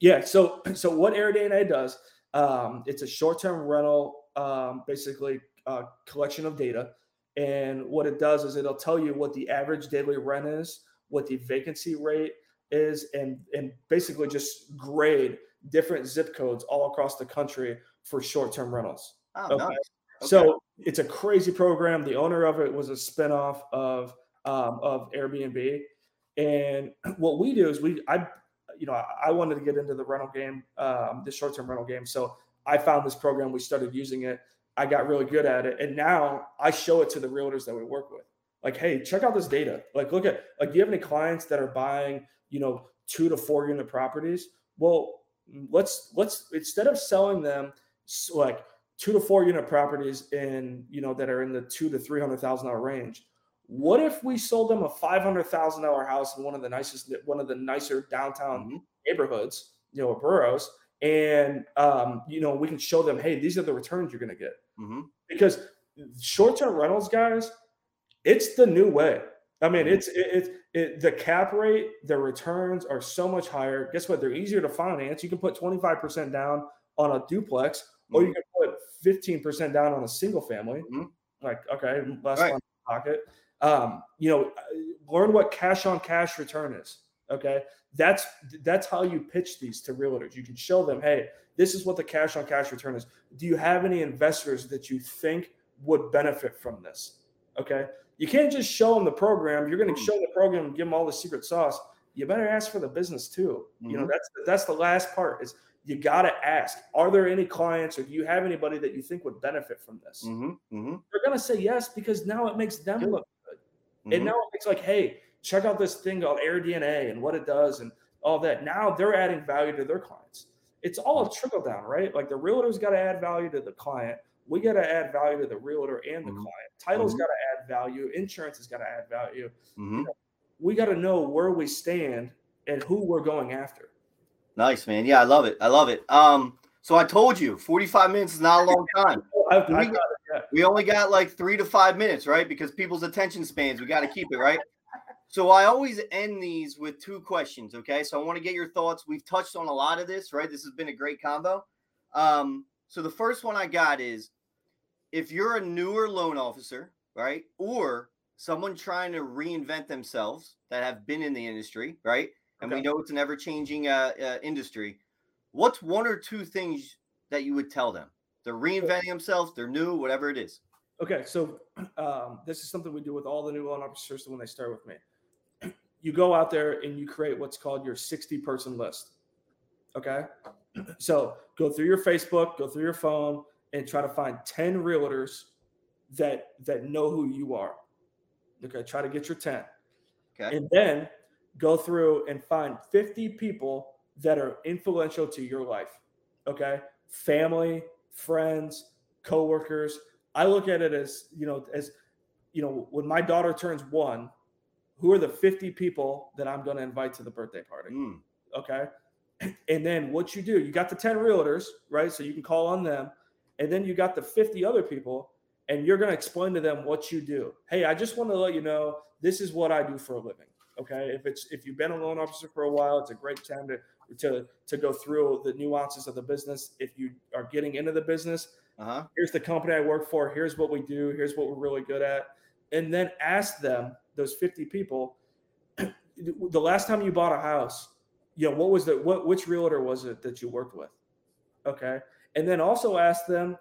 B: Yeah. So so what AirDNA does, um, it's a short-term rental, um, basically uh, collection of data, and what it does is it'll tell you what the average daily rent is, what the vacancy rate is, and and basically just grade different zip codes all across the country for short-term rentals.
A: Oh,
B: Okay.
A: nice. Okay.
B: So it's a crazy program. The owner of it was a spinoff of um, of Airbnb, and what we do is we I you know I, I wanted to get into the rental game, um, the short term rental game. So I found this program. We started using it. I got really good at it, and now I show it to the realtors that we work with. Like, hey, check out this data. Like, look at like, do you have any clients that are buying you know two to four unit properties? Well, let's let's instead of selling them like two to four unit properties in you know that are in the two to three hundred thousand dollar range. What if we sold them a five hundred thousand dollar house in one of the nicest, one of the nicer downtown
A: Mhm.
B: neighborhoods, you know, boroughs, and um, you know we can show them, hey, these are the returns you're going to get
A: Mhm.
B: because short term rentals, guys, it's the new way. I mean,
A: Mhm.
B: it's it, it, the cap rate, the returns are so much higher. Guess what? They're easier to finance. You can put twenty five percent down on a duplex, or you
A: Mhm.
B: can put fifteen percent down on a single family.
A: Mhm.
B: Like, okay, less
A: Right.
B: money in pocket. Um, you know, learn what cash on cash return is. Okay, that's that's how you pitch these to realtors. You can show them, hey, this is what the cash on cash return is. Do you have any investors that you think would benefit from this? Okay, you can't just show them the program. You're going to
A: Mhm.
B: show the program and give them all the secret sauce. You better ask for the business too. You know,
A: Mhm.
B: that's that's the last part is you got to ask, are there any clients or do you have anybody that you think would benefit from this?
A: Mhm. Mhm.
B: They're going to say yes because now it makes them
A: Good.
B: look good. And now it's like, hey, check out this thing called AirDNA and what it does and all that. Now they're adding value to their clients. It's all a trickle down, right? Like the realtor's got to add value to the client. We got to add value to the realtor and the
A: Mhm.
B: client. Title's
A: Mhm.
B: got to add value. Insurance has got to add value.
A: Mhm.
B: We got to know where we stand and who we're going after.
A: Nice, man. Yeah, I love it. I love it. Um, so I told you, 45 minutes is not a long time.
B: I,
A: Do
B: I
A: we-
B: got yeah.
A: We only got like three to five minutes, right? Because people's attention spans, we got to keep it, right? So I always end these with two questions. Okay, so I want to get your thoughts. We've touched on a lot of this, right? This has been a great combo. Um, so the first one I got is if you're a newer loan officer, right, or someone trying to reinvent themselves that have been in the industry, right, and okay. we know it's an ever-changing uh, uh, industry. What's one or two things that you would tell them? They're reinventing themselves. They're new, whatever it is.
B: Okay, so um, this is something we do with all the new loan officers when they start with me. You go out there and you create what's called your 60 person list. Okay, so go through your Facebook, go through your phone, and try to find 10 realtors that that know who you are. Okay, try to get your 10. Okay. And then go through and find 50 people that are influential to your life. Okay. Family, friends, coworkers. I look at it as, you know, as, you know, when my daughter turns one, who are the 50 people that I'm going to invite to the birthday party? Mm. Okay. And then what you do, you got the 10 realtors, right? So you can call on them. And then you got the 50 other people, and you're going to explain to them what you do. Hey, I just want to let you know this is what I do for a living. Okay. If it's if you've been a loan officer for a while, it's a great time to to to go through the nuances of the business. If you are getting into the business, uh-huh. here's the company I work for. Here's what we do. Here's what we're really good at. And then ask them those 50 people. the last time you bought a house, you know what was the what which realtor was it that you worked with? Okay, and then also ask them.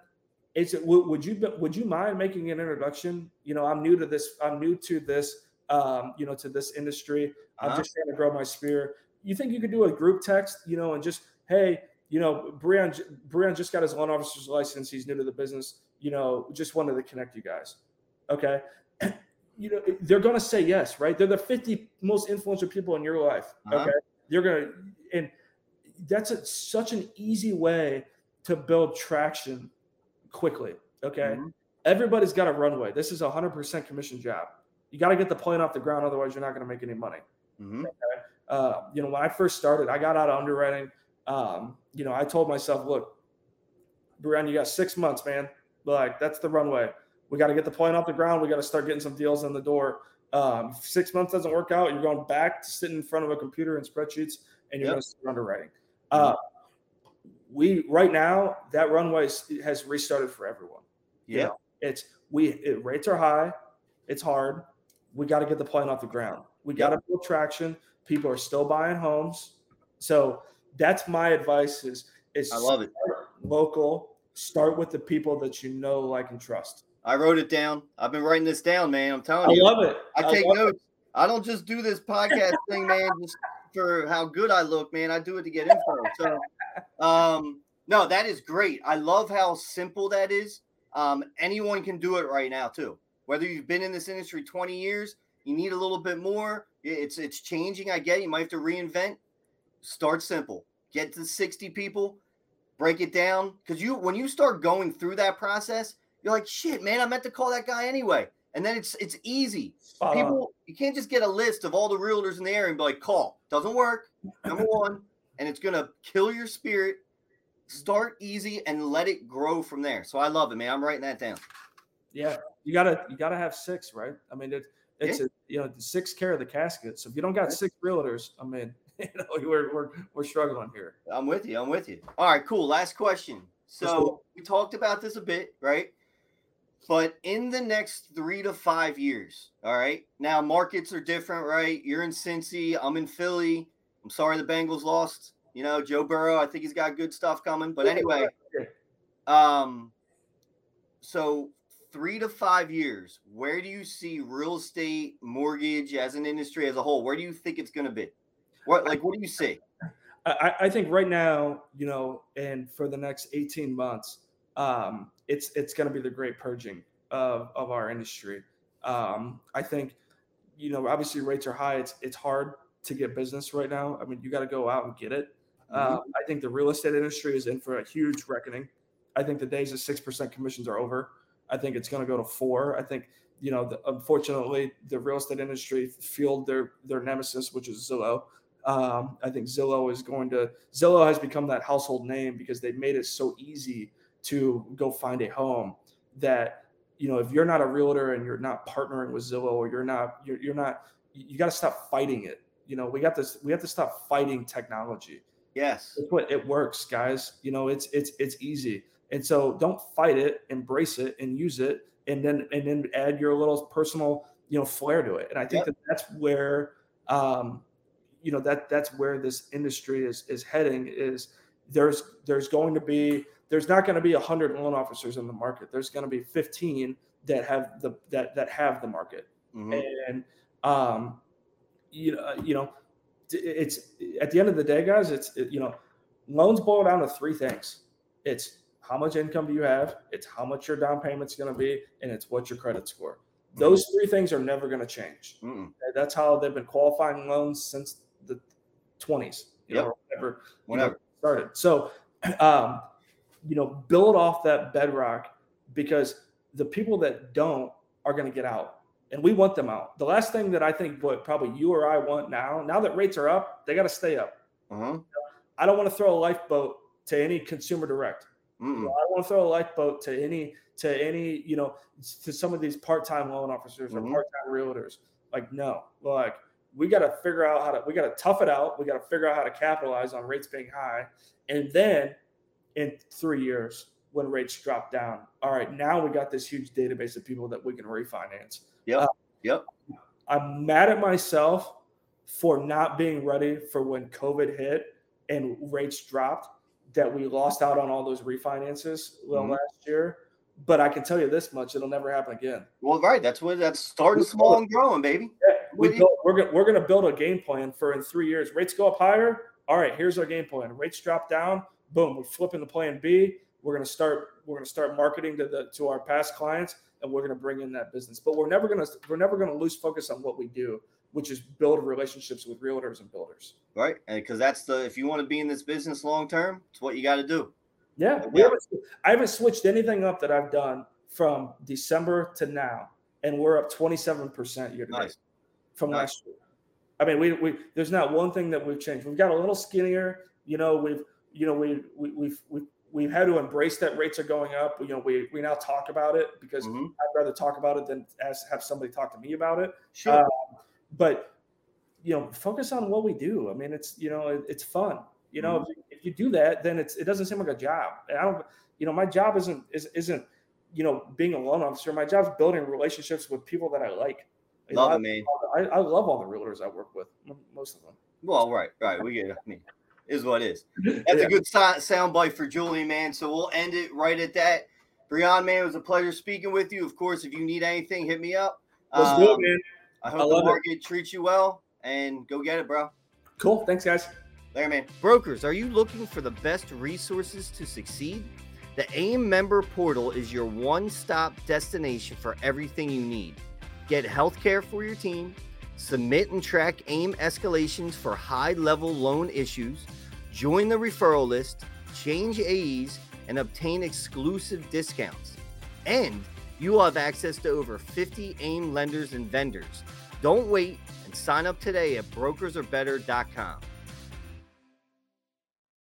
B: Is it would, would you would you mind making an introduction? You know, I'm new to this. I'm new to this um, you know, to this industry. I'm uh-huh. just trying to grow my sphere. You think you could do a group text, you know, and just, hey, you know, Brian, Brian just got his loan officer's license. He's new to the business. You know, just wanted to connect you guys. Okay. you know, they're going to say yes, right? They're the 50 most influential people in your life. Uh-huh. Okay. You're going to, and that's a, such an easy way to build traction quickly. Okay. Mm-hmm. Everybody's got a runway. This is a 100% commission job you got to get the plane off the ground, otherwise you're not going to make any money. Mm-hmm. Okay? Uh, you know, when I first started, I got out of underwriting. Um, you know, I told myself, look, Brian, you got six months, man. Like that's the runway. We got to get the plane off the ground. We got to start getting some deals in the door. Um, six months doesn't work out. You're going back to sitting in front of a computer and spreadsheets, and you're yep. going to start underwriting. Mm-hmm. We right now that runway has restarted for everyone.
A: Yeah, you know,
B: it's we it, rates are high. It's hard we got to get the plane off the ground. We got to build traction. People are still buying homes. So that's my advice is is
A: I love it.
B: Local, start with the people that you know, like, and trust.
A: I wrote it down. I've been writing this down, man. I'm telling you.
B: I love it.
A: I, I take notes. It. I don't just do this podcast thing, man, just for how good I look, man. I do it to get info. So um no, that is great. I love how simple that is. Um, anyone can do it right now, too. Whether you've been in this industry 20 years, you need a little bit more. It's it's changing. I get it. you might have to reinvent. Start simple. Get to 60 people, break it down. Because you when you start going through that process, you're like, shit, man, I meant to call that guy anyway. And then it's it's easy. People, you can't just get a list of all the realtors in the area and be like, call. Doesn't work. Number one, and it's gonna kill your spirit. Start easy and let it grow from there. So I love it, man. I'm writing that down.
B: Yeah, you gotta you gotta have six, right? I mean, it, it's yeah. a, you know six care of the casket. So if you don't got six realtors, I mean, you know, we're we're we're struggling here.
A: I'm with you. I'm with you. All right, cool. Last question. So we talked about this a bit, right? But in the next three to five years, all right. Now markets are different, right? You're in Cincy. I'm in Philly. I'm sorry the Bengals lost. You know, Joe Burrow. I think he's got good stuff coming. But anyway, um, so three to five years, where do you see real estate, mortgage as an industry as a whole? Where do you think it's going to be? What like what do you see?
B: I, I, think right now, you know, and for the next 18 months, um, it's it's going to be the great purging of, of our industry. Um, I think, you know, obviously rates are high. It's it's hard to get business right now. I mean, you got to go out and get it. Uh, I think the real estate industry is in for a huge reckoning. I think the days of six percent commissions are over. I think it's going to go to four. I think you know, the, unfortunately, the real estate industry fueled their their nemesis, which is Zillow. Um, I think Zillow is going to Zillow has become that household name because they made it so easy to go find a home that you know if you're not a realtor and you're not partnering with Zillow or you're not you're, you're not you got to stop fighting it. You know, we got this. We have to stop fighting technology.
A: Yes,
B: it's what it works, guys. You know, it's it's it's easy, and so don't fight it. Embrace it and use it, and then and then add your little personal you know flair to it. And I think yep. that that's where um, you know that that's where this industry is is heading. Is there's there's going to be there's not going to be 100 loan officers in the market. There's going to be 15 that have the that that have the market. Mm-hmm. And um, you know, you know, it's at the end of the day, guys. It's it, you know, loans boil down to three things. It's how much income do you have? It's how much your down payment's going to be, and it's what your credit score. Mm-hmm. Those three things are never going to change. Mm-hmm. That's how they've been qualifying loans since the 20s. You yep. know, whenever, whenever. You know, started. So, um, you know, build off that bedrock because the people that don't are going to get out and we want them out. The last thing that I think what probably you or I want now, now that rates are up, they got to stay up. Uh-huh. I don't want to throw a lifeboat to any consumer direct. You know, I don't want to throw a lifeboat to any to any you know to some of these part-time loan officers or mm-hmm. part-time realtors. Like no, like we got to figure out how to we got to tough it out. We got to figure out how to capitalize on rates being high, and then in three years when rates drop down. All right, now we got this huge database of people that we can refinance.
A: Yep. Uh, yep.
B: I'm mad at myself for not being ready for when COVID hit and rates dropped that we lost out on all those refinances mm-hmm. last year. But I can tell you this much: it'll never happen again.
A: Well, right. That's what that's starting small and growing, baby.
B: Yeah, we we're gonna we're gonna build a game plan for in three years. Rates go up higher. All right, here's our game plan. Rates drop down. Boom, we're flipping the plan B. We're gonna start. We're gonna start marketing to the to our past clients, and we're gonna bring in that business. But we're never gonna we're never gonna lose focus on what we do, which is build relationships with realtors and builders.
A: Right, and because that's the if you want to be in this business long term, it's what you got to do.
B: Yeah, we haven't, I haven't switched anything up that I've done from December to now, and we're up 27% year to date from nice. last year. I mean, we, we there's not one thing that we've changed. We've got a little skinnier. You know, we've you know we, we we've we've we've had to embrace that rates are going up. You know, we we now talk about it because mm-hmm. I'd rather talk about it than as have somebody talk to me about it.
A: Sure. Um,
B: but you know, focus on what we do. I mean, it's you know, it, it's fun. You know, mm-hmm. if, if, you do that, then it's it doesn't seem like a job. And I don't, you know, my job isn't is, isn't you know being a loan officer. My job's building relationships with people that I like.
A: You love know, it, man.
B: I, I, love all the realtors I work with, most of them.
A: Well, right, right. We get. I mean, is what is. That's yeah. a good sound bite for Julie, man. So we'll end it right at that. Brian, man, it was a pleasure speaking with you. Of course, if you need anything, hit me up.
B: Let's um, do it, um, man.
A: I hope I the market it. treats you well and go get it, bro.
B: Cool. Thanks, guys.
A: There, man. Brokers, are you looking for the best resources to succeed? The AIME member portal is your one stop destination for everything you need. Get healthcare for your team Submit and track AIME escalations for high level loan issues, join the referral list, change AEs, and obtain exclusive discounts. And you will have access to over 50 AIME lenders and vendors. Don't wait and sign up today at brokersarebetter.com.